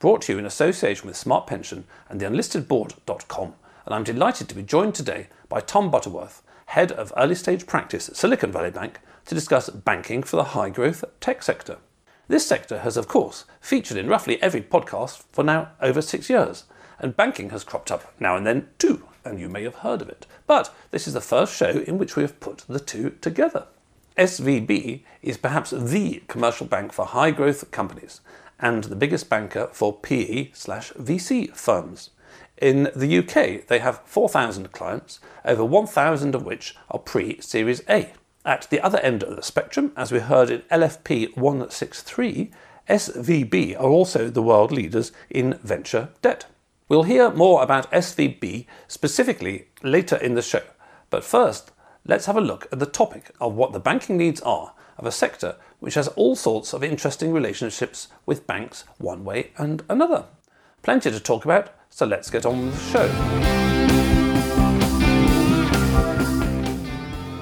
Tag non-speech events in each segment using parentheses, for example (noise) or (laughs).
brought to you in association with Smart Pension and theunlistedboard.com. And I'm delighted to be joined today by Tom Butterworth, Head of Early Stage Practice at Silicon Valley Bank, to discuss banking for the high growth tech sector. This sector has, of course, featured in roughly every podcast for now over six years, and banking has cropped up now and then too, and you may have heard of it. But this is the first show in which we have put the two together. SVB is perhaps the commercial bank for high growth companies and the biggest banker for PE slash VC firms. In the UK, they have 4,000 clients, over 1,000 of which are pre Series A. At the other end of the spectrum, as we heard in LFP 163, SVB are also the world leaders in venture debt. We'll hear more about SVB specifically later in the show, but first, let's have a look at the topic of what the banking needs are of a sector which has all sorts of interesting relationships with banks one way and another. Plenty to talk about, so let's get on with the show.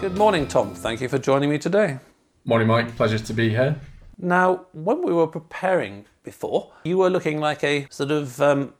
Good morning, Tom. Thank you for joining me today. Morning, Mike. Pleasure to be here. Now, when we were preparing before, you were looking like a sort of um,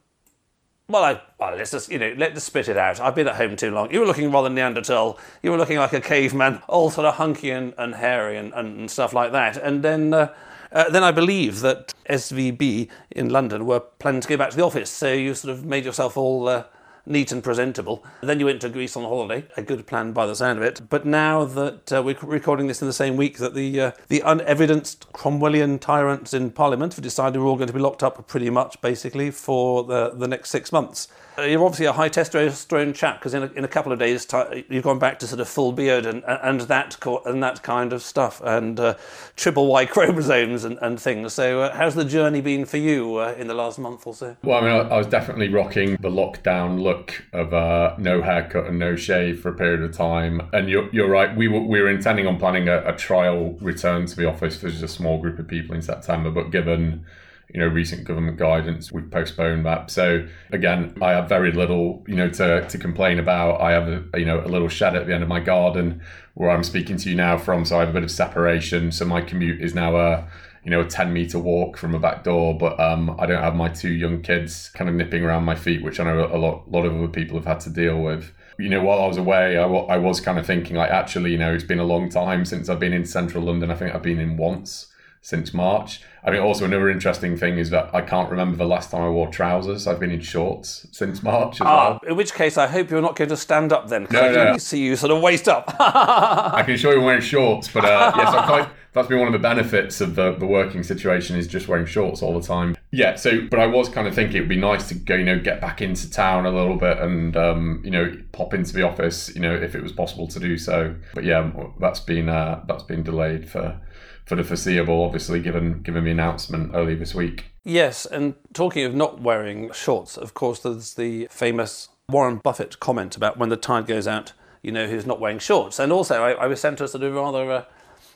well, I, well, let's just, you know, let's spit it out. I've been at home too long. You were looking rather Neanderthal. You were looking like a caveman, all sort of hunky and, and hairy and, and stuff like that. And then, uh, uh, then I believe that SVB in London were planning to go back to the office. So you sort of made yourself all uh, neat and presentable. Then you went to Greece on holiday. A good plan by the sound of it. But now that uh, we're recording this in the same week that the uh, the unevidenced Cromwellian tyrants in Parliament have decided we're all going to be locked up pretty much, basically, for the, the next six months. Uh, you're obviously a high testosterone chap because in a, in a couple of days you've gone back to sort of full beard and and that and that kind of stuff and uh, triple Y (laughs) chromosomes and, and things. So uh, how's the journey been for you uh, in the last month or so? Well, I mean, I, I was definitely rocking the lockdown look of uh, no haircut and no shave for a period of time. And you're, you're right, we were, we were intending on planning a, a trial return to the office for just a small group of people in September, but given you know recent government guidance we've postponed that. So again i have very little you know to, to complain about. I have a you know a little shed at the end of my garden where i'm speaking to you now from so i have a bit of separation. So my commute is now a you know a 10 meter walk from a back door but um, i don't have my two young kids kind of nipping around my feet which i know a lot, lot of other people have had to deal with. You know while i was away I, I was kind of thinking like actually you know it's been a long time since i've been in central london. I think i've been in once since March. I mean, also another interesting thing is that I can't remember the last time I wore trousers. I've been in shorts since March as Ah, well. in which case, I hope you're not going to stand up then. No, I can no. see you sort of waist up. I can show you wearing shorts, but uh, yes, I'm quite, that's been one of the benefits of the, the working situation is just wearing shorts all the time. Yeah, so but I was kind of thinking it would be nice to go, you know, get back into town a little bit and um, you know pop into the office, you know, if it was possible to do so. But yeah, that's been uh, that's been delayed for for the foreseeable, obviously, given given the announcement early this week. Yes, and talking of not wearing shorts, of course, there's the famous Warren Buffett comment about when the tide goes out, you know who's not wearing shorts. And also, I, I was sent to a sort of rather uh,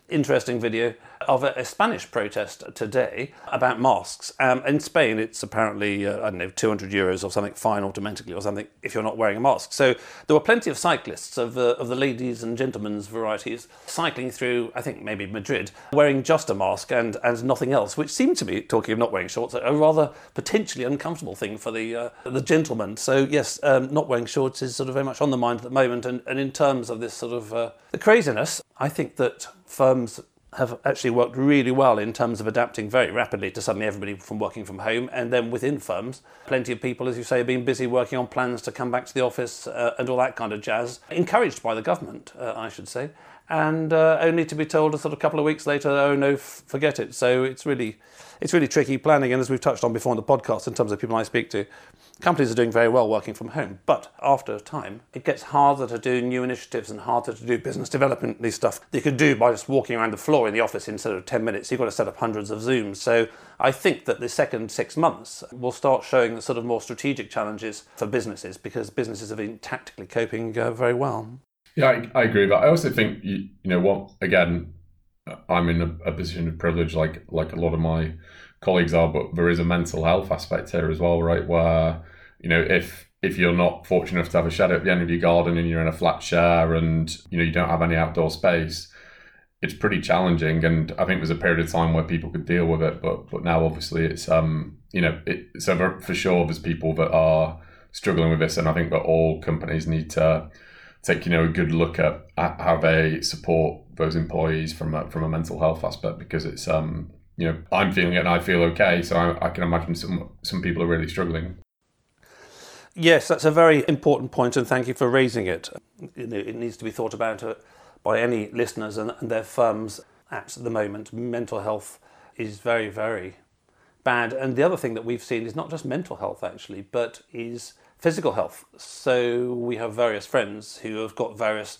interesting video of a, a Spanish protest today about masks. Um, in Spain, it's apparently, uh, I don't know, 200 euros or something fine automatically or something if you're not wearing a mask. So there were plenty of cyclists of, uh, of the ladies and gentlemen's varieties cycling through, I think maybe Madrid, wearing just a mask and, and nothing else, which seemed to be, talking of not wearing shorts, a rather potentially uncomfortable thing for the, uh, the gentleman. So yes, um, not wearing shorts is sort of very much on the mind at the moment. And, and in terms of this sort of uh, the craziness, I think that firms have actually worked really well in terms of adapting very rapidly to suddenly everybody from working from home. And then within firms, plenty of people, as you say, have been busy working on plans to come back to the office uh, and all that kind of jazz, encouraged by the government, uh, I should say. and uh, only to be told a sort of couple of weeks later, oh no, f- forget it. So it's really, it's really tricky planning. And as we've touched on before in the podcast, in terms of people I speak to, companies are doing very well working from home. But after a time, it gets harder to do new initiatives and harder to do business development, these stuff that you could do by just walking around the floor in the office instead of 10 minutes. You've got to set up hundreds of Zooms. So I think that the second six months will start showing the sort of more strategic challenges for businesses because businesses have been tactically coping uh, very well. Yeah, I, I agree. But I also think you, you know what? Again, I'm in a, a, position of privilege, like like a lot of my colleagues are. But there is a mental health aspect here as well, right? Where you know if if you're not fortunate enough to have a shed at the end of your garden and you're in a flat share and you know you don't have any outdoor space, it's pretty challenging. And I think there's a period of time where people could deal with it, but but now obviously it's um you know it, so for, for sure there's people that are struggling with this, and I think that all companies need to take you know a good look at, at how they support those employees from a, from a mental health aspect because it's um you know I'm feeling it and I feel okay so I, I can imagine some some people are really struggling. Yes, that's a very important point, and thank you for raising it. It needs to be thought about uh, by any listeners and, and their firms at the moment. Mental health is very, very bad. And the other thing that we've seen is not just mental health, actually, but is physical health. So we have various friends who have got various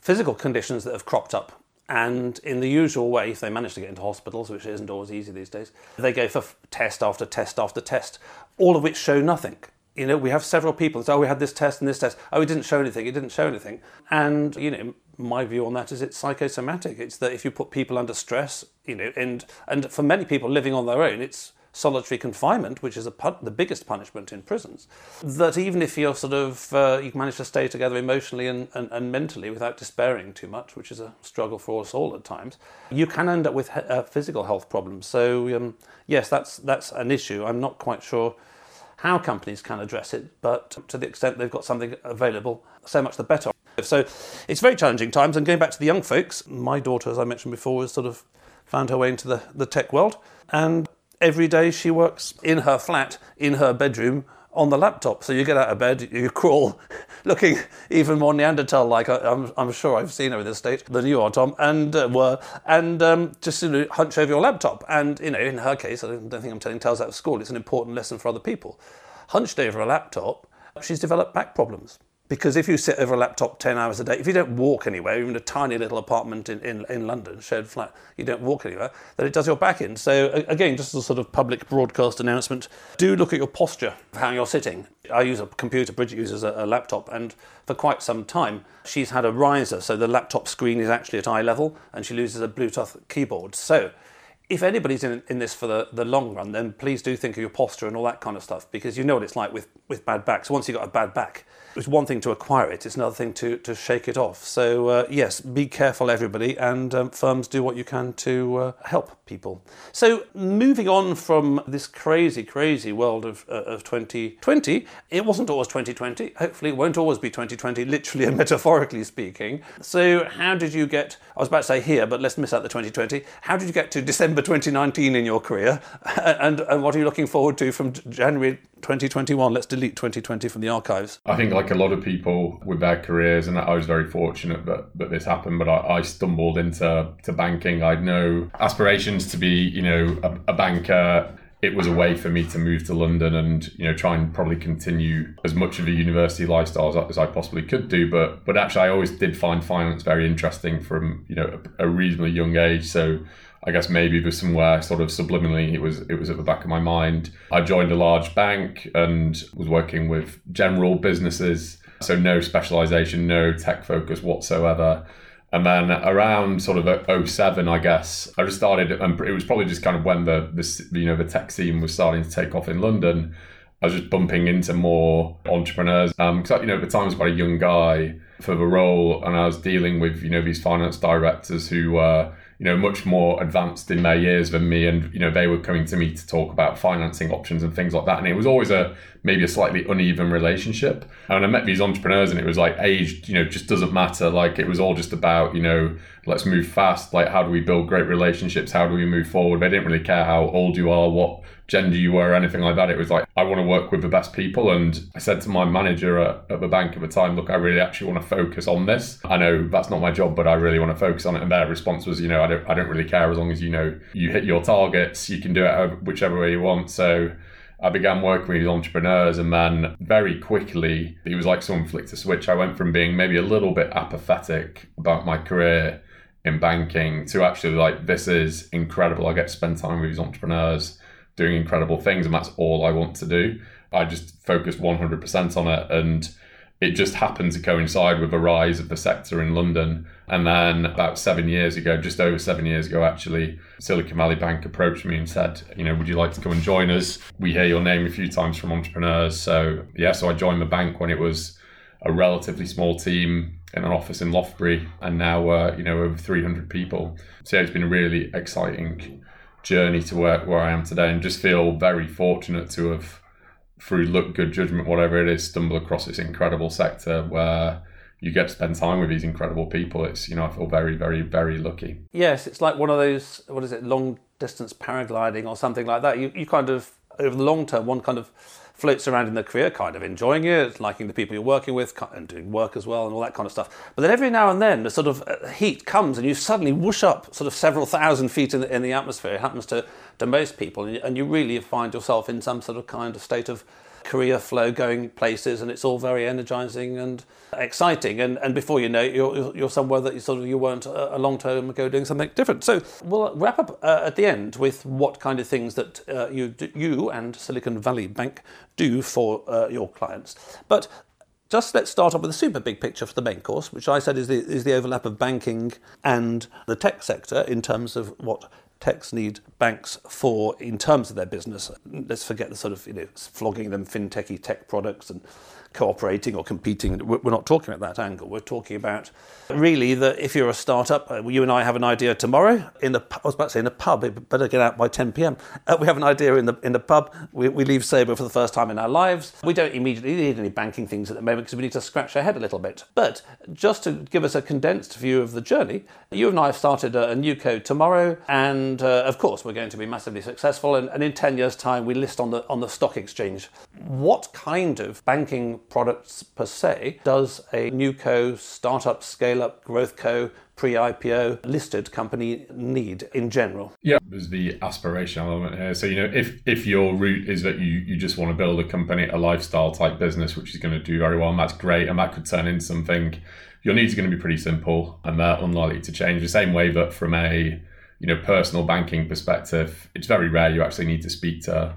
physical conditions that have cropped up. And in the usual way, if they manage to get into hospitals, which isn't always easy these days, they go for test after test after test, all of which show nothing. You know, we have several people say, oh, we had this test and this test. Oh, it didn't show anything. It didn't show anything. And, you know, my view on that is it's psychosomatic. It's that if you put people under stress, you know, and, and for many people living on their own, it's solitary confinement, which is pun- the biggest punishment in prisons, that even if you're sort of uh, you manage to stay together emotionally and, and, and, mentally without despairing too much, which is a struggle for us all at times, you can end up with he- uh, physical health problems. So um, yes, that's that's an issue. I'm not quite sure how companies can address it, but to the extent they've got something available, so much the better. So it's very challenging times. And going back to the young folks, my daughter, as I mentioned before, has sort of found her way into the, the tech world. And every day she works in her flat, in her bedroom, on the laptop. So you get out of bed, you (laughs) crawl, looking even more Neanderthal-like. I'm, I'm sure I've seen her in this state than you are, Tom, and uh, were and um, just you know, hunch over your laptop. And you know, in her case, I don't think I'm telling tales out of school. It's an important lesson for other people. Hunched over a laptop, she's developed back problems. Because if you sit over a laptop 10 hours a day, if you don't walk anywhere, even a tiny little apartment in, in, in London, shared flat, you don't walk anywhere, then it does your back in. So, again, just as a sort of public broadcast announcement, do look at your posture, how you're sitting. I use a computer, Bridget uses a, a laptop, and for quite some time, she's had a riser, so the laptop screen is actually at eye level, and she loses a Bluetooth keyboard. So, if anybody's in, in this for the, the long run, then please do think of your posture and all that kind of stuff because you know what it's like with, with bad backs. Once you've got a bad back, it's one thing to acquire it, it's another thing to, to shake it off. So, uh, yes, be careful, everybody, and um, firms do what you can to uh, help people. So, moving on from this crazy, crazy world of, uh, of 2020, it wasn't always 2020. Hopefully, it won't always be 2020, literally and (laughs) metaphorically speaking. So, how did you get, I was about to say here, but let's miss out the 2020. How did you get to December 2019 in your career? (laughs) and, and what are you looking forward to from January 2021 let's delete 2020 from the archives i think like a lot of people with their careers and i was very fortunate that, that this happened but I, I stumbled into to banking i had no aspirations to be you know a, a banker it was a way for me to move to London and you know try and probably continue as much of a university lifestyle as, as, I possibly could do. But but actually, I always did find finance very interesting from you know a, a reasonably young age. So I guess maybe there's somewhere sort of subliminally it was it was at the back of my mind. I joined a large bank and was working with general businesses, so no specialization, no tech focus whatsoever. And then around sort of 07, I guess, I just started, and it was probably just kind of when the, the you know the tech scene was starting to take off in London. I was just bumping into more entrepreneurs. Because um, you know at the time I was quite a young guy for the role, and I was dealing with you know these finance directors who were you know much more advanced in their years than me and you know they were coming to me to talk about financing options and things like that and it was always a maybe a slightly uneven relationship and i met these entrepreneurs and it was like age you know just doesn't matter like it was all just about you know let's move fast. Like, how do we build great relationships? How do we move forward? They didn't really care how old you are, what gender you were, or anything like that. It was like, I want to work with the best people. And I said to my manager at, at the bank at the time, look, I really actually want to focus on this. I know that's not my job, but I really want to focus on it. And their response was, you know, I don't, I don't really care as long as you know you hit your targets, you can do it whichever way you want. So I began working with entrepreneurs, and then very quickly, it was like someone flicked a switch. I went from being maybe a little bit apathetic about my career in banking to actually like, this is incredible. I get to spend time with these entrepreneurs doing incredible things, and that's all I want to do. I just focused 100% on it. And it just happened to coincide with the rise of the sector in London. And then about seven years ago, just over seven years ago, actually, Silicon Valley Bank approached me and said, you know, would you like to come and join us? We hear your name a few times from entrepreneurs. So, yeah, so I joined the bank when it was a relatively small team in an office in Lothbury, and now, uh, you know, over 300 people. So, yeah, it's been really exciting journey to work where I am today and just feel very fortunate to have through luck, good judgment, whatever it is, stumble across this incredible sector where you get to spend time with these incredible people. It's you know I feel very very very lucky. Yes, it's like one of those what is it long distance paragliding or something like that. You you kind of over the long term one kind of floats around in the career, kind of enjoying it, liking the people you're working with, and doing work as well, and all that kind of stuff. But then every now and then, the sort of uh, heat comes, and you suddenly whoosh up sort of several thousand feet in the, in the atmosphere. It happens to, to most people, and you really find yourself in some sort of kind of state of career flow going places and it's all very energizing and exciting. And, and before you know it you're, you're somewhere that you sort of you weren't a, a long time ago doing something different. So we'll wrap up uh, at the end with what kind of things that uh, you you and Silicon Valley Bank do for uh, your clients. But just let's start off with a super big picture for the main course, which I said is the, is the overlap of banking and the tech sector in terms of what techs need banks for in terms of their business. Let's forget the sort of you know flogging them fintechy tech products and cooperating or competing. We're not talking about that angle. We're talking about really that if you're a startup, uh, you and I have an idea tomorrow in the I was about to say in a pub. It better get out by 10 p.m. Uh, we have an idea in the in the pub. We, we leave Sabre for the first time in our lives. We don't immediately need any banking things at the moment because we need to scratch our head a little bit. But just to give us a condensed view of the journey, you and I have started a, a new code tomorrow, and uh, of course we're going to be massively successful. And, and in 10 years' time, we list on the on the stock exchange. What kind of banking products per se does a new co startup scale up growth co pre IPO listed company need in general? Yeah, there's the aspirational element here. So, you know, if if your route is that you, you just want to build a company, a lifestyle type business, which is going to do very well, and that's great, and that could turn into something, your needs are going to be pretty simple and they're unlikely to change. The same way that from a you know personal banking perspective, it's very rare you actually need to speak to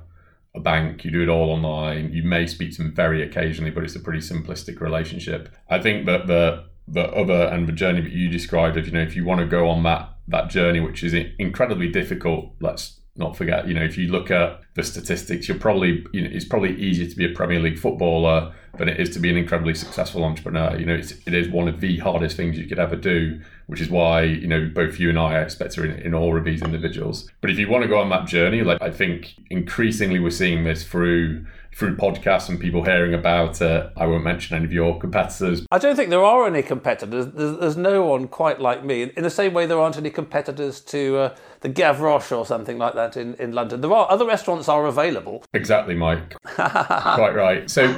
a bank, you do it all online. You may speak to them very occasionally, but it's a pretty simplistic relationship. I think that the the other and the journey that you described of you know if you want to go on that that journey which is incredibly difficult let's not forget you know if you look at the statistics you're probably you know it's probably easier to be a premier league footballer than it is to be an incredibly successful entrepreneur you know it's, it is one of the hardest things you could ever do which is why you know both you and i are expect in, in all of these individuals but if you want to go on that journey like i think increasingly we're seeing this through through podcasts and people hearing about it. I won't mention any of your competitors. I don't think there are any competitors. There's, there's no one quite like me. In the same way, there aren't any competitors to uh, the Gavroche or something like that in, in London. There are other restaurants are available. Exactly, Mike. (laughs) quite right. So,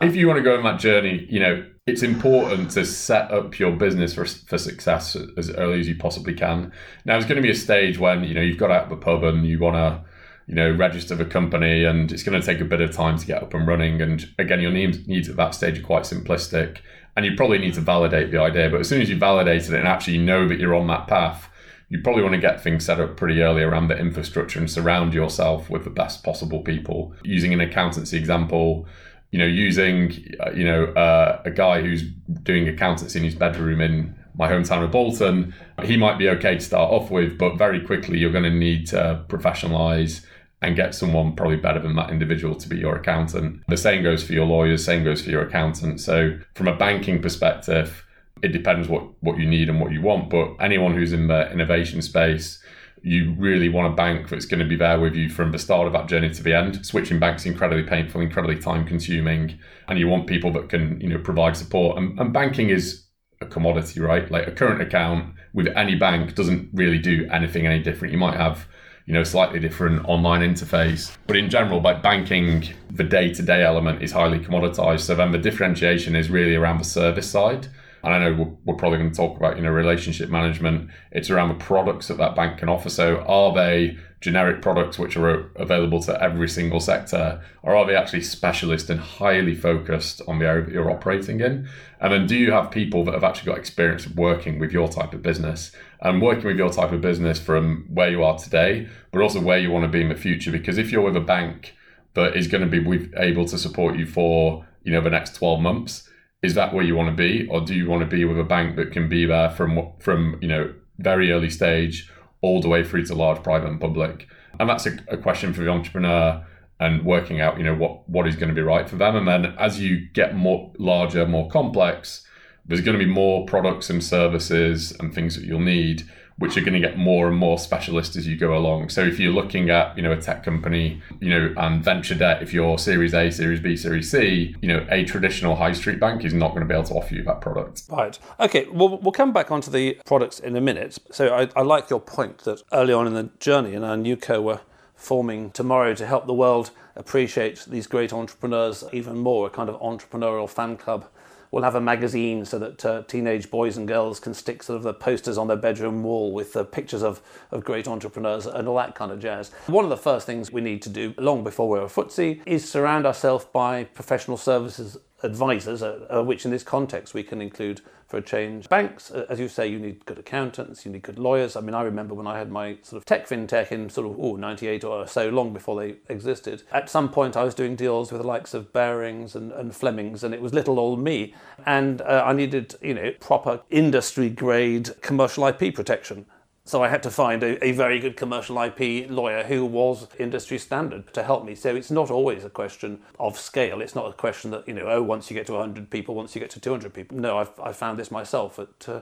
if you want to go on that journey, you know it's important to set up your business for, for success as early as you possibly can. Now, there's going to be a stage when you know you've got out of the pub and you want to you know, register the company, and it's going to take a bit of time to get up and running. And again, your needs at that stage are quite simplistic, and you probably need to validate the idea. But as soon as you validated it and actually know that you're on that path, you probably want to get things set up pretty early around the infrastructure and surround yourself with the best possible people. Using an accountancy example, you know, using uh, you know uh, a guy who's doing accountancy in his bedroom in my hometown of Bolton, he might be okay to start off with, but very quickly you're going to need to professionalize and get someone probably better than that individual to be your accountant. The same goes for your lawyers, same goes for your accountant. So from a banking perspective, it depends what, what you need and what you want. But anyone who's in the innovation space, you really want a bank that's going to be there with you from the start of that journey to the end. Switching banks is incredibly painful, incredibly time consuming, and you want people that can, you know, provide support. And, and banking is a commodity, right? Like a current account with any bank doesn't really do anything any different. You might have you know, slightly different online interface. But in general, like banking, the day-to-day element is highly commoditized. So then the differentiation is really around the service side. And I know we're, we're probably going to talk about, you know, relationship management. It's around the products that that bank can offer. So are they generic products which are available to every single sector, or are they actually specialist and highly focused on the area that you're operating in? And then do you have people that have actually got experience of working with your type of business and working with your type of business from where you are today, but also where you want to be in the future? Because if you're with a bank that is going to be able to support you for, you know, the next 12 months, is that where you want to be? Or do you want to be with a bank that can be there from, from, you know, very early stage all the way through to large private and public. And that's a, a question for the entrepreneur and working out, you know, what what is going to be right for them. And then as you get more larger, more complex, there's going to be more products and services and things that you'll need which are going to get more and more specialist as you go along. So if you're looking at, you know, a tech company, you know, and venture debt, if you're Series A, Series B, Series C, you know, a traditional high street bank is not going to be able to offer you that product. Right. Okay. Well, we'll come back onto the products in a minute. So I, I like your point that early on in the journey, and our NewCo were forming tomorrow to help the world appreciate these great entrepreneurs even more, a kind of entrepreneurial fan club we'll have a magazine so that uh, teenage boys and girls can stick sort of the posters on their bedroom wall with the pictures of, of great entrepreneurs and all that kind of jazz. One of the first things we need to do long before we're a FTSE is surround ourselves by professional services advisors, uh, uh, which in this context we can include for a change. Banks, uh, as you say, you need good accountants, you need good lawyers. I mean, I remember when I had my sort of tech fintech in sort of, oh, 98 or so, long before they existed. At some point, I was doing deals with the likes of Barings and, and Flemings, and it was little old me. And uh, I needed, you know, proper industry grade commercial IP protection. So I had to find a, a, very good commercial IP lawyer who was industry standard to help me. So it's not always a question of scale. It's not a question that, you know, oh, once you get to 100 people, once you get to 200 people. No, I've, I found this myself. At, uh,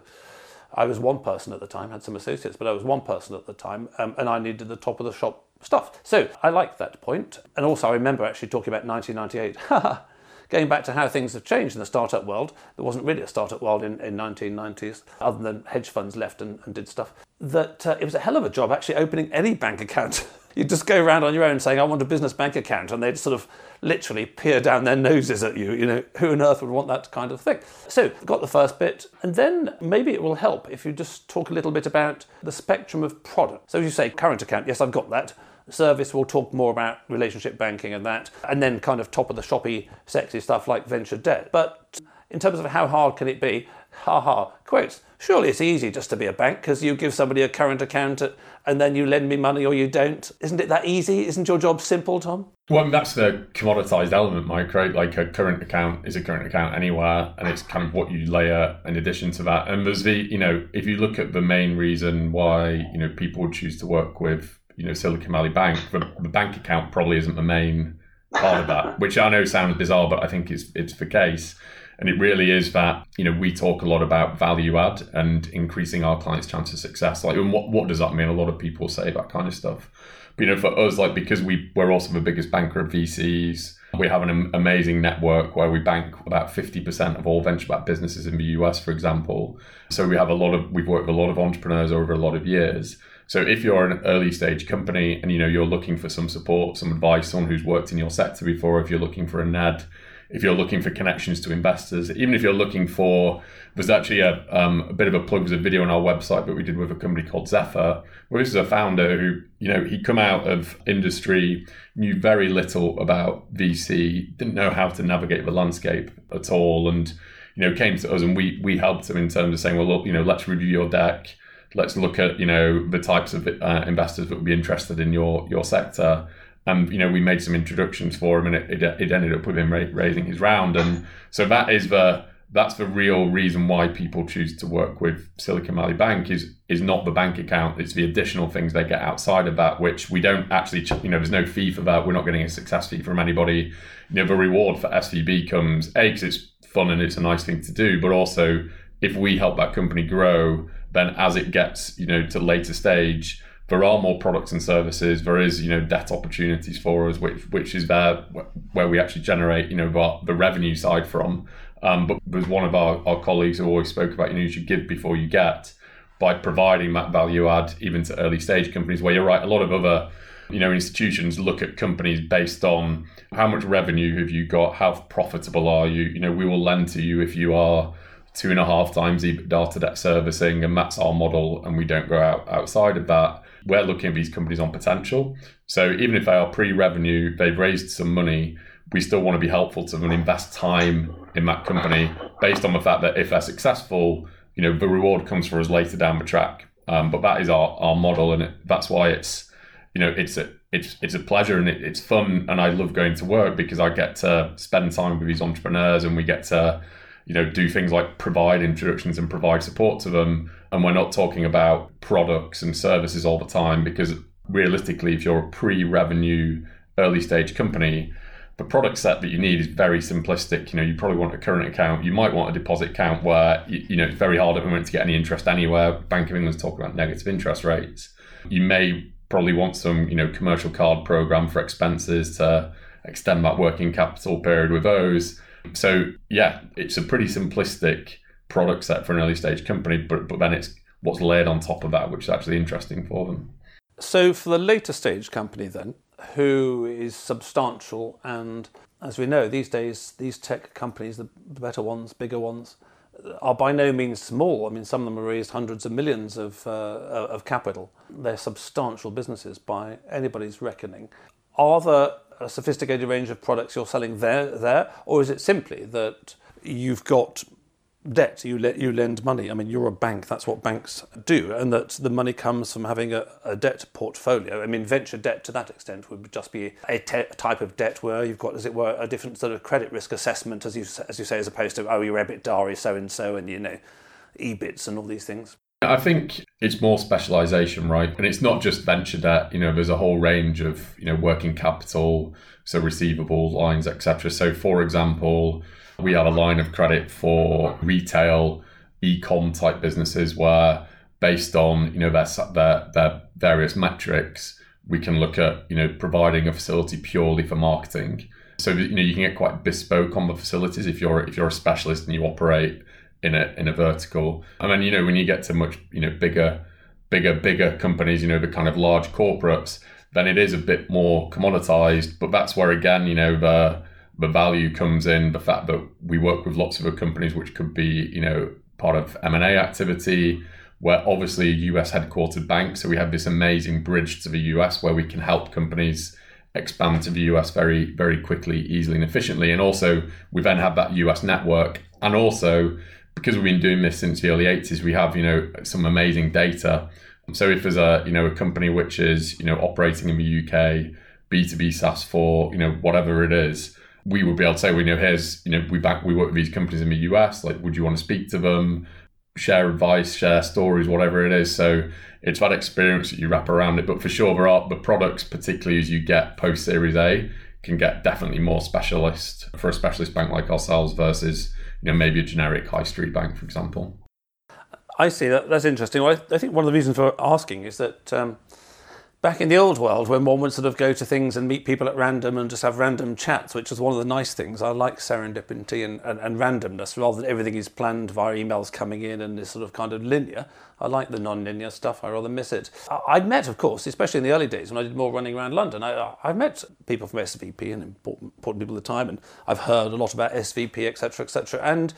I was one person at the time, had some associates, but I was one person at the time, um, and I needed the top of the shop stuff. So I like that point. And also, I remember actually talking about 1998. (laughs) going back to how things have changed in the startup world, there wasn't really a startup world in, in 1990s, other than hedge funds left and, and did stuff, that uh, it was a hell of a job actually opening any bank account. (laughs) You'd just go around on your own saying, I want a business bank account, and they'd sort of literally peer down their noses at you. You know, who on earth would want that kind of thing? So, got the first bit, and then maybe it will help if you just talk a little bit about the spectrum of products. So, as you say, current account, yes, I've got that service We'll talk more about relationship banking and that, and then kind of top of the shoppy, sexy stuff like venture debt. But in terms of how hard can it be, ha ha, quotes, surely it's easy just to be a bank because you give somebody a current account and then you lend me money or you don't. Isn't it that easy? Isn't your job simple, Tom? Well, that's the commoditized element, Mike, right? Like a current account is a current account anywhere, and it's kind of what you layer in addition to that. And there's the, you know, if you look at the main reason why, you know, people choose to work with you know Silicon Valley Bank, the, the bank account probably isn't the main part of that, (laughs) which I know sounds bizarre, but I think it's it's the case. And it really is that, you know, we talk a lot about value add and increasing our clients' chance of success. Like, and what, what does that mean? A lot of people say that kind of stuff. But, you know, for us, like, because we, we're also the biggest banker of VCs, we have an amazing network where we bank about 50% of all venture backed businesses in the US, for example. So we have a lot of, we've worked with a lot of entrepreneurs over a lot of years. So if you're an early stage company and you know you're looking for some support, some advice, someone who's worked in your sector before, if you're looking for a NED, if you're looking for connections to investors, even if you're looking for, there's actually a, um, a bit of a plug. There's a video on our website that we did with a company called Zephyr, where this is a founder who, you know, he'd come out of industry, knew very little about VC, didn't know how to navigate the landscape at all, and you know, came to us and we we helped him in terms of saying, well, look, you know, let's review your deck let's look at you know the types of uh, investors that would be interested in your your sector. And you know we made some introductions for him and it, it, it ended up with him raising his round. And so that is the that's the real reason why people choose to work with Silicon Valley Bank is is not the bank account it's the additional things they get outside of that which we don't actually you know there's no fee for that. We're not getting a success fee from anybody. You know the reward for SVB comes a because it's fun and it's a nice thing to do but also if we help that company grow then as it gets you know to later stage there are more products and services. There is you know debt opportunities for us which which is there where we actually generate you know the, the revenue side from. Um, but there's one of our, our colleagues who always spoke about you know you should give before you get by providing that value add even to early stage companies where you're right a lot of other you know institutions look at companies based on how much revenue have you got how profitable are you? You know we will lend to you if you are two and a half times EBITDA to debt servicing and that's our model and we don't go out outside of that. We're looking at these companies on potential. So even if they are pre-revenue they've raised some money we still want to be helpful to them and invest time in that company based on the fact that if they're successful you know the reward comes for us later down the track. Um, but that is our, our model and it, that's why it's you know it's a it's it's a pleasure and it, it's fun and I love going to work because I get to spend time with these entrepreneurs and we get to you know do things like provide introductions and provide support to them and we're not talking about products and services all the time because realistically if you're a pre-revenue early stage company the product set that you need is very simplistic. You know, you probably want a current account. You might want a deposit account where you, you know it's very hard at the moment to get any interest anywhere. Bank of England's talking about negative interest rates. You may probably want some, you know, commercial card program for expenses to extend that working capital period with those. So yeah, it's a pretty simplistic product set for an early stage company, but but then it's what's layered on top of that, which is actually interesting for them. So for the later stage company then, who is substantial and as we know these days these tech companies the better ones bigger ones are by no means small. I mean, some of them have raised hundreds of millions of, uh, of capital. They're substantial businesses by anybody's reckoning. Are there a sophisticated range of products you're selling there, there, or is it simply that you've got debt, you let you lend money. I mean, you're a bank. That's what banks do, and that the money comes from having a, a debt portfolio. I mean, venture debt to that extent would just be a te- type of debt where you've got, as it were, a different sort of credit risk assessment, as you as you say, as opposed to oh, your EBITDA is so and so, and you know, EBITS and all these things. I think it's more specialization, right? And it's not just venture debt. You know, there's a whole range of you know working capital, so receivable lines, etc. So, for example we have a line of credit for retail, e-com type businesses where based on you know their, their their various metrics, we can look at you know providing a facility purely for marketing. So you know you can get quite bespoke on the facilities if you're if you're a specialist and you operate in a in a vertical. And then you know when you get to much you know bigger bigger bigger companies, you know the kind of large corporates, then it is a bit more commoditized. But that's where again you know the the value comes in the fact that we work with lots of companies which could be you know part of m&a activity we're obviously a us headquartered bank so we have this amazing bridge to the us where we can help companies expand to the us very very quickly easily and efficiently and also we then have that us network and also because we've been doing this since the early 80s we have you know some amazing data so if there's a you know a company which is you know operating in the uk b2b saas for you know whatever it is we would be able to say, we know here's, you know, we back, we work with these companies in the US. Like, would you want to speak to them, share advice, share stories, whatever it is? So it's that experience that you wrap around it. But for sure, there are the products, particularly as you get post Series A, can get definitely more specialist for a specialist bank like ourselves versus, you know, maybe a generic high street bank, for example. I see that. That's interesting. Well, I, I think one of the reasons for asking is that. Um, back in the old world when one would sort of go to things and meet people at random and just have random chats, which was one of the nice things. I like serendipity and, and, and randomness rather than everything is planned via emails coming in and is sort of kind of linear. I like the non-linear stuff. I rather miss it. I, would met, of course, especially in the early days when I did more running around London. I, I've met people from SVB and important, important people at the time, and I've heard a lot about SVB, etc., etc. And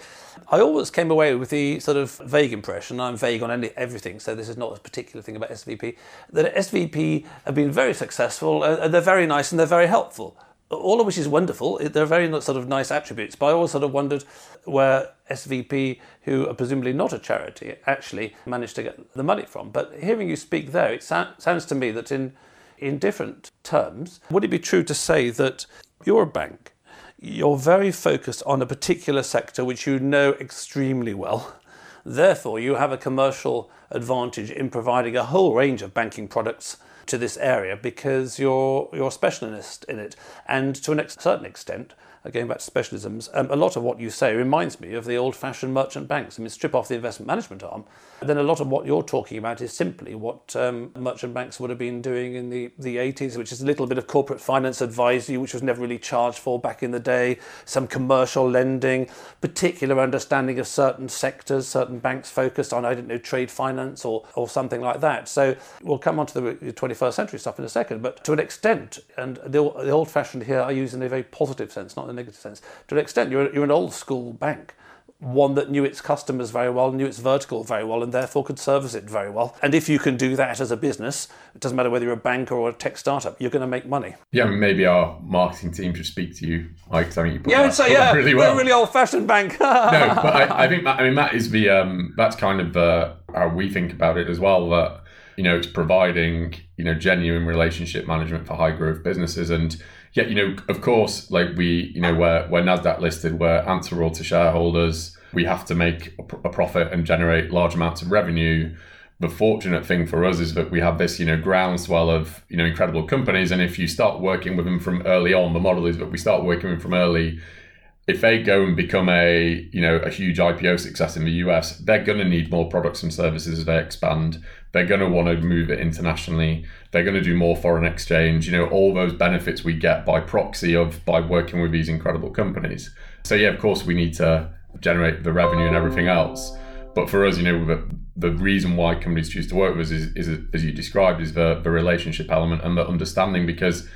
I always came away with the sort of vague impression. I'm vague on any, everything, so this is not a particular thing about SVB. That SVB have been very successful, uh, and they're very nice, and they're very helpful all of which is wonderful. They're very sort of nice attributes. But I always sort of wondered where SVB, who are presumably not a charity, actually managed to get the money from. But hearing you speak there, it so- sounds to me that in in different terms, would it be true to say that you're a bank, you're very focused on a particular sector which you know extremely well. Therefore, you have a commercial advantage in providing a whole range of banking products to this area because you're you're a specialist in it, and to a certain extent, going back to specialisms, um, a lot of what you say reminds me of the old fashioned merchant banks. I mean, strip off the investment management arm, then a lot of what you're talking about is simply what um, merchant banks would have been doing in the, the 80s, which is a little bit of corporate finance advisory, which was never really charged for back in the day, some commercial lending, particular understanding of certain sectors, certain banks focused on, I don't know, trade finance or, or something like that. So we'll come on to the 21st century stuff in a second, but to an extent, and the, the old fashioned here I use in a very positive sense, not in negative sense, to an extent, you're, you're an old school bank one that knew its customers very well, knew its vertical very well, and therefore could service it very well. And if you can do that as a business, it doesn't matter whether you're a bank or a tech startup, you're going to make money. Yeah, maybe our marketing team should speak to you, Mike. I think you put yeah, that, so yeah, really well. we're a really old-fashioned bank. (laughs) no, but I, I, think I mean Matt is the um, that's kind of uh, how we think about it as well. That you know it's providing you know genuine relationship management for high growth businesses and yeah, you know, of course, like we, you know, we're, we're NASDAQ listed, we're answerable to shareholders. We have to make a, profit and generate large amounts of revenue. The fortunate thing for us is that we have this, you know, groundswell of, you know, incredible companies. And if you start working with them from early on, the model is that we start working with them from early if they go and become a you know a huge IPO success in the US, they're going to need more products and services as they expand. They're going to want to move it internationally. They're going to do more foreign exchange. You know all those benefits we get by proxy of by working with these incredible companies. So yeah, of course we need to generate the revenue and everything else. But for us, you know, the, the reason why companies choose to work with us is, is as you described, is the, the relationship element and the understanding because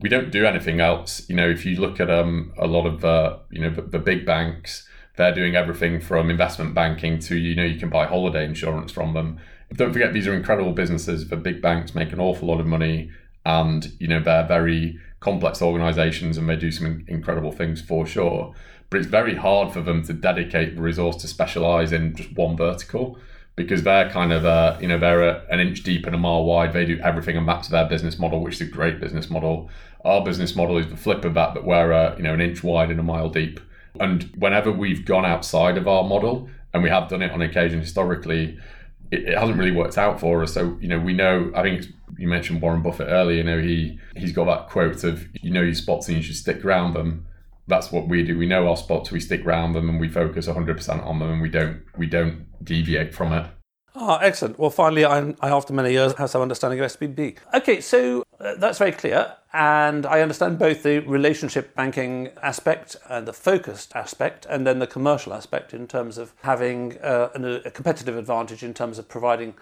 we don't do anything else. You know, if you look at um, a lot of uh, you know the, the, big banks, they're doing everything from investment banking to you know you can buy holiday insurance from them. Don't forget these are incredible businesses. The big banks make an awful lot of money, and you know they're very complex organizations and they do some incredible things for sure. But it's very hard for them to dedicate the resource to specialize in just one vertical because they're kind of uh, you know they're a, an inch deep and a mile wide. They do everything and that's their business model, which is a great business model. Our business model is the flip of that, that we're uh, you know an inch wide and a mile deep. And whenever we've gone outside of our model, and we have done it on occasion historically, it, it hasn't really worked out for us. So you know we know. I think you mentioned Warren Buffett earlier. You know he he's got that quote of you know your spots and you should stick around them that's what we do. We know our spots, we stick around them, and we focus 100% on them, and we don't we don't deviate from it. Ah, excellent. Well, finally, I, I, after many years, have some understanding of SVB. Okay, so uh, that's very clear. And I understand both the relationship banking aspect and the focused aspect, and then the commercial aspect in terms of having uh, an, a competitive advantage in terms of providing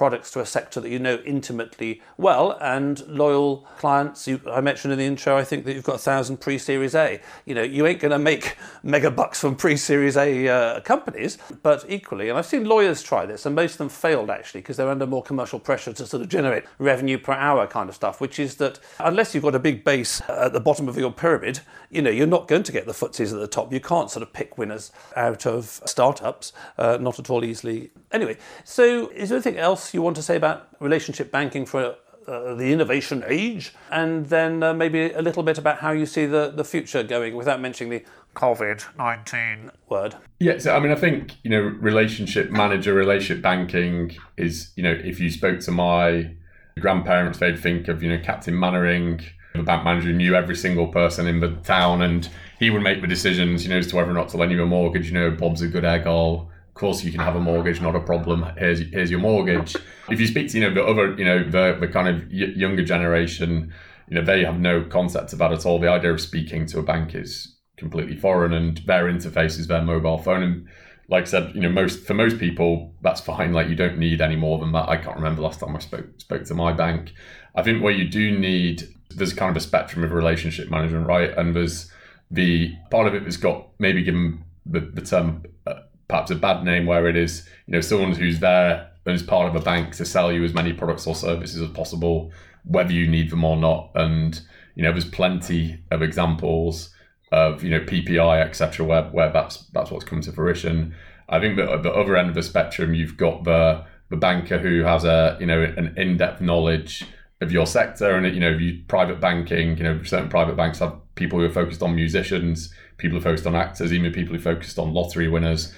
products to a sector that you know intimately well and loyal clients. You, I mentioned in the intro, I think that you've got a thousand pre-series A. You know, you ain't going to make mega bucks from pre-series A uh, companies, but equally, and I've seen lawyers try this, and most of them failed actually because they're under more commercial pressure to sort of generate revenue per hour kind of stuff, which is that unless you've got a big base at the bottom of your pyramid, you know, you're not going to get the FTSEs at the top. You can't sort of pick winners out of startups, uh, not at all easily. Anyway, so is there anything else you want to say about relationship banking for uh, the innovation age, and then uh, maybe a little bit about how you see the, the future going without mentioning the COVID 19 word. Yeah, so I mean, I think, you know, relationship manager, relationship banking is, you know, if you spoke to my grandparents, they'd think of, you know, Captain Mainwaring, the bank manager who knew every single person in the town and he would make the decisions, you know, as to whether or not to lend you a mortgage. You know, Bob's a good egg, I'll course you can have a mortgage, not a problem. Here's here's your mortgage. If you speak to you know the other you know the the kind of younger generation, you know they have no concept of that at all. The idea of speaking to a bank is completely foreign, and their interface is their mobile phone. And like I said, you know most for most people that's fine. Like you don't need any more than that. I can't remember last time I spoke spoke to my bank. I think where you do need there's kind of a spectrum of relationship management, right? And there's the part of it that's got maybe given the, the term uh, perhaps a bad name where it is you know someone who's there and is part of a bank to sell you as many products or services as possible whether you need them or not. And you know there's plenty of examples of you know PPI etc where, where that's that's what's come to fruition. I think that at the other end of the spectrum you've got the the banker who has a you know an in-depth knowledge of your sector and you know you private banking you know certain private banks have people who are focused on musicians people who are focused on actors even people who are focused on lottery winners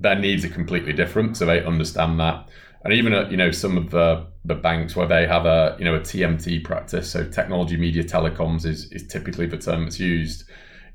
their needs are completely different, so they understand that. And even at you know some of the the banks where they have a you know a TMT practice, so technology, media, telecoms is is typically the term that's used.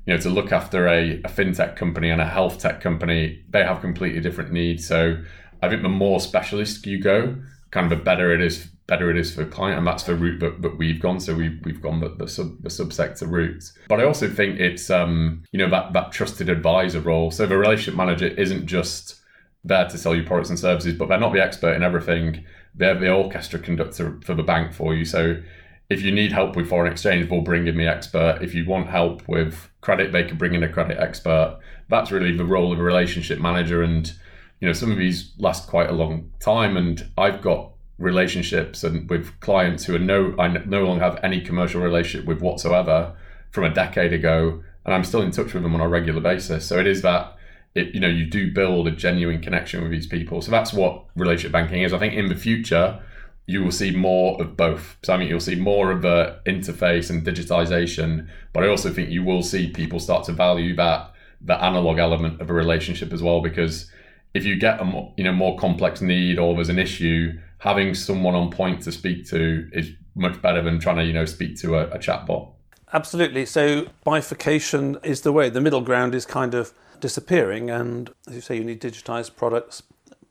you know, to look after a, a fintech company and a health tech company, they have completely different needs. So I think the more specialist you go, kind of the better it is better it is for the client and that's the route that, that we've gone. So we've, we've gone the, the sub the subsector route but i also think it's um you know that that trusted advisor role. So the relationship manager isn't just there to sell you products and services but they're not the expert in everything they're the orchestra conductor for the bank for you. So if you need help with foreign exchange they'll bring in the expert. If you want help with credit they can bring in a credit expert. That's really the role of a relationship manager. And you know some of these last quite a long time. And i've got relationships and with clients who are no I no longer have any commercial relationship with whatsoever from a decade ago and I'm still in touch with them on a regular basis. So it is that it you know you do build a genuine connection with these people. So that's what relationship banking is. I think in the future you will see more of both. So I mean you'll see more of the interface and digitization but I also think you will see people start to value that the analog element of a relationship as well because if you get a more, you know more complex need or there's an issue having someone on point to speak to is much better than trying to you know speak to a, a chatbot. Absolutely. So bifurcation is the way. The middle ground is kind of disappearing, and as you say, you need digitized products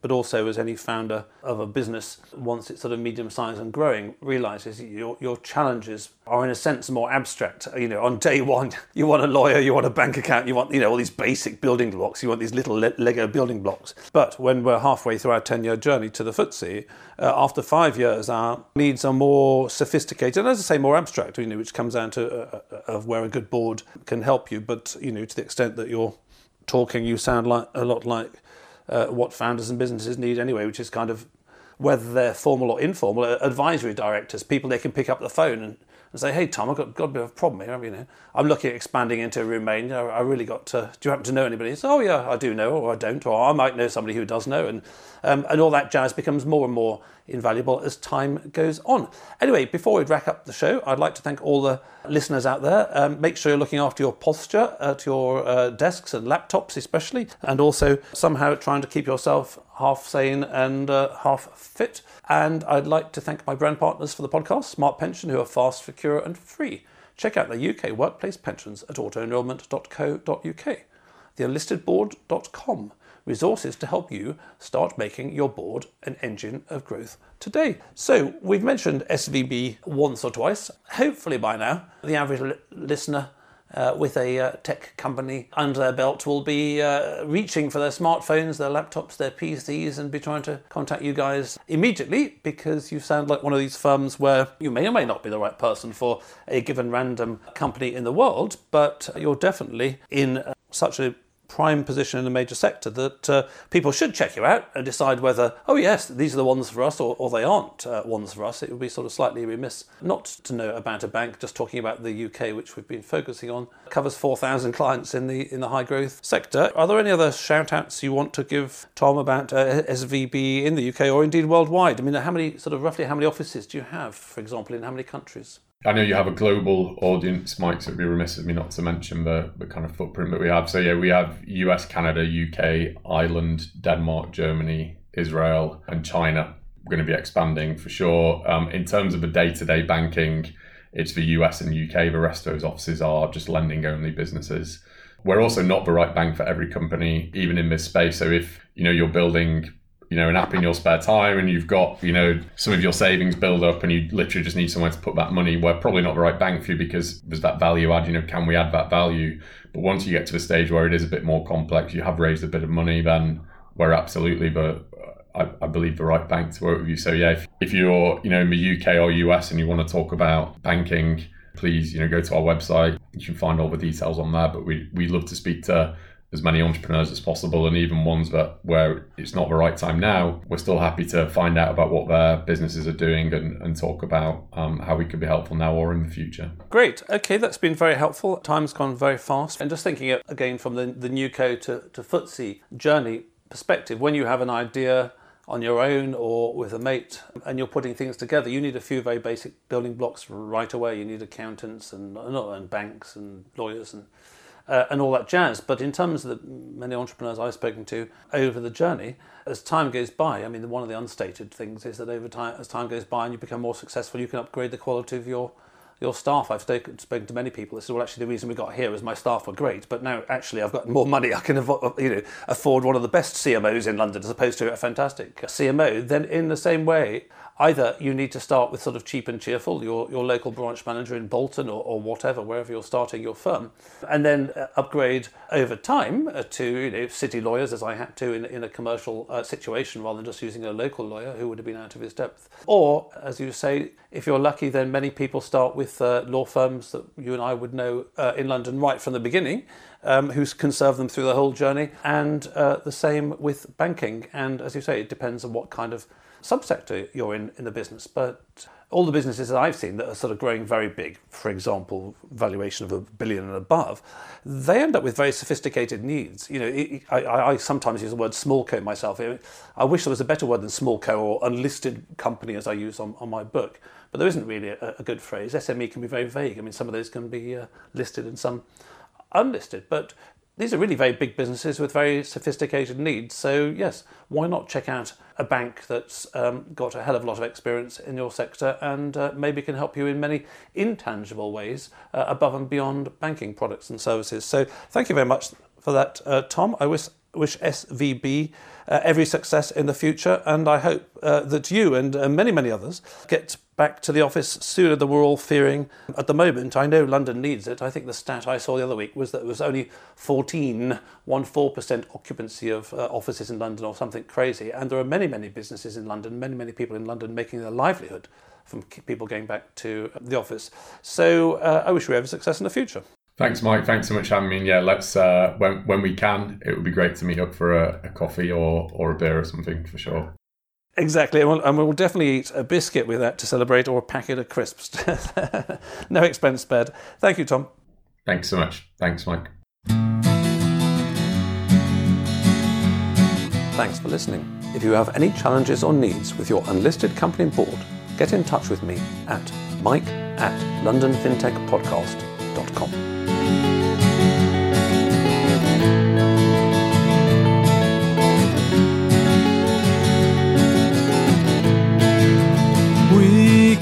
but also as any founder of a business, once it's sort of medium sized and growing, realizes your, your challenges are in a sense more abstract. You know, on day one, (laughs) you want a lawyer, you want a bank account, you want, you know, all these basic building blocks, you want these little Lego building blocks. But when we're halfway through our 10 year journey to the FTSE, uh, after five years, our needs are more sophisticated, and as I say, more abstract, you know, which comes down to uh, uh of where a good board can help you. But, you know, to the extent that you're talking, you sound like a lot like uh, what founders and businesses need anyway, which is kind of whether they're formal or informal, uh, advisory directors, people they can pick up the phone and, and say, "Hey Tom, I've got, got a bit of a problem here. You know, I'm looking at expanding into Romania. I really got to. Do you happen to know anybody?" "Oh yeah, I do know, or I don't, or I might know somebody who does know," and um, and all that jazz becomes more and more invaluable as time goes on. Anyway, before we wrap up the show, I'd like to thank all the listeners out there. Um, make sure you're looking after your posture at your uh, desks and laptops, especially, and also somehow trying to keep yourself half sane and uh, half fit. And I'd like to thank my brand partners for the podcast, Smart Pension, who are fast, secure, and free. Check out the UK workplace pensions at autoenrollment.co.uk, theunlistedboard.com resources to help you start making your board an engine of growth today. So, we've mentioned SVB once or twice. Hopefully, by now, the average li- listener uh, with a uh, tech company under their belt will be uh, reaching for their smartphones, their laptops, their PCs, and be trying to contact you guys immediately because you sound like one of these firms where you may or may not be the right person for a given random company in the world, but you're definitely in uh, such a prime position in a major sector that uh, people should check you out and decide whether, oh, yes, these are the ones for us or, or they aren't uh, ones for us. It would be sort of slightly remiss not to know about a bank, just talking about the UK, which we've been focusing on, covers 4,000 clients in the, in the high growth sector. Are there any other shout outs you want to give, Tom, about uh, SVB in the UK or indeed worldwide? I mean, how many, sort of roughly, how many offices do you have, for example, in how many countries? I know you have a global audience, Mike, so it'd be remiss of me not to mention the, the kind of footprint that we have. So, yeah, we have US, Canada, UK, Ireland, Denmark, Germany, Israel, and China. We're going to be expanding for sure. Um, in terms of the day to day banking, it's the US and UK. The rest of those offices are just lending only businesses. We're also not the right bank for every company, even in this space. So, if you know you're building you know, an app in your spare time and you've got, you know, some of your savings build up and you literally just need somewhere to put that money, we're probably not the right bank for you because there's that value add, you know, can we add that value? But once you get to the stage where it is a bit more complex, you have raised a bit of money, then we're absolutely the, I, I believe, the right bank to work with you. So yeah, if, if you're, you know, in the UK or US and you want to talk about banking, please, you know, go to our website. You can find all the details on there. But we we love to speak to as many entrepreneurs as possible and even ones that where it's not the right time now we're still happy to find out about what their businesses are doing and, and talk about um, how we could be helpful now or in the future. Great. Okay that's been very helpful. Time's gone very fast. And just thinking again from the, the NewCo to, to FTSE journey perspective when you have an idea on your own or with a mate and you're putting things together you need a few very basic building blocks right away. You need accountants and, and banks and lawyers and uh, and all that jazz. But in terms of the many entrepreneurs I've spoken to over the journey, as time goes by, I mean, one of the unstated things is that over time, as time goes by and you become more successful, you can upgrade the quality of your your staff. I've spoken, to many people. They said, well, actually, the reason we got here is my staff were great, but now actually I've got more money. I can you know, afford one of the best CMOs in London as opposed to a fantastic CMO. Then, in the same way, either you need to start with sort of cheap and cheerful, your, your local branch manager in Bolton or, or whatever, wherever you're starting your firm, and then uh, upgrade over time uh, to you know, city lawyers, as I had to in, in a commercial uh, situation, rather than just using a local lawyer who would have been out of his depth. Or, as you say, if you're lucky, then many people start with uh, law firms that you and I would know uh, in London right from the beginning. Um, who can serve them through the whole journey, and uh, the same with banking. And as you say, it depends on what kind of subsector you're in in the business. But all the businesses that I've seen that are sort of growing very big, for example, valuation of a billion and above, they end up with very sophisticated needs. You know, I, I sometimes use the word small co myself. I wish there was a better word than small co or unlisted company as I use on, on my book. But there isn't really a, a good phrase. SME can be very vague. I mean, some of those can be uh, listed and some unlisted. But these are really very big businesses with very sophisticated needs. So, yes, why not check out a bank that's um, got a hell of a lot of experience in your sector and uh, maybe can help you in many intangible ways uh, above and beyond banking products and services? So, thank you very much for that, uh, Tom. I wish, wish SVB uh, every success in the future, and I hope uh, that you and uh, many, many others get back to the office sooner than we're all fearing at the moment. I know London needs it. I think the stat I saw the other week was that it was only 14, 14% occupancy of uh, offices in London or something crazy. And there are many, many businesses in London, many, many people in London making their livelihood from people going back to the office. So uh, I wish we have success in the future. Thanks, Mike. Thanks so much for having me. Yeah, let's uh, when when we can, it would be great to meet up for a, a coffee or or a beer or something for sure. Exactly, and we'll, and we'll, definitely eat a biscuit with that to celebrate, or a packet of crisps. (laughs) no expense spared. Thank you, Tom. Thanks so much. Thanks, Mike. Thanks for listening. If you have any challenges or needs with your unlisted company board, get in touch with me at mike at londonfintechpodcast.com.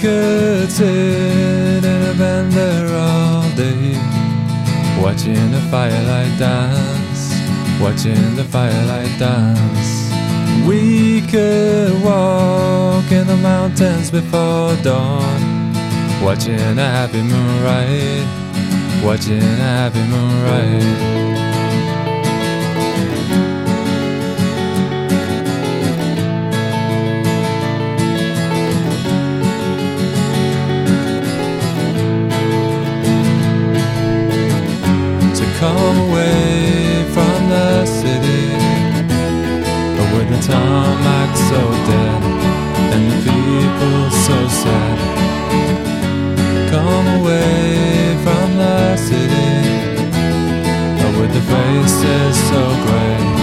could sit in a bender all day, watching the firelight dance, watching the firelight dance. We could walk in the mountains before dawn, watching a happy moonrise, watching a happy moonrise. Come away from the city. But With the tarmac so dead And the people so sad Come away from the city. But With the faces so grey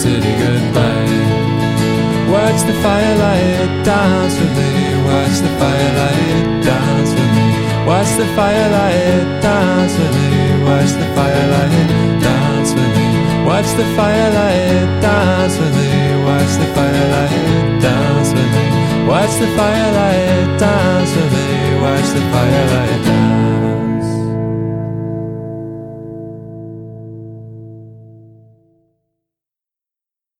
City goodbye. Watch the firelight dance with me. Watch the firelight dance with me. Watch the firelight dance with me. Watch the firelight dance with me. Watch the firelight dance with me. Watch the firelight dance with me. Watch the firelight dance with me. Watch the firelight.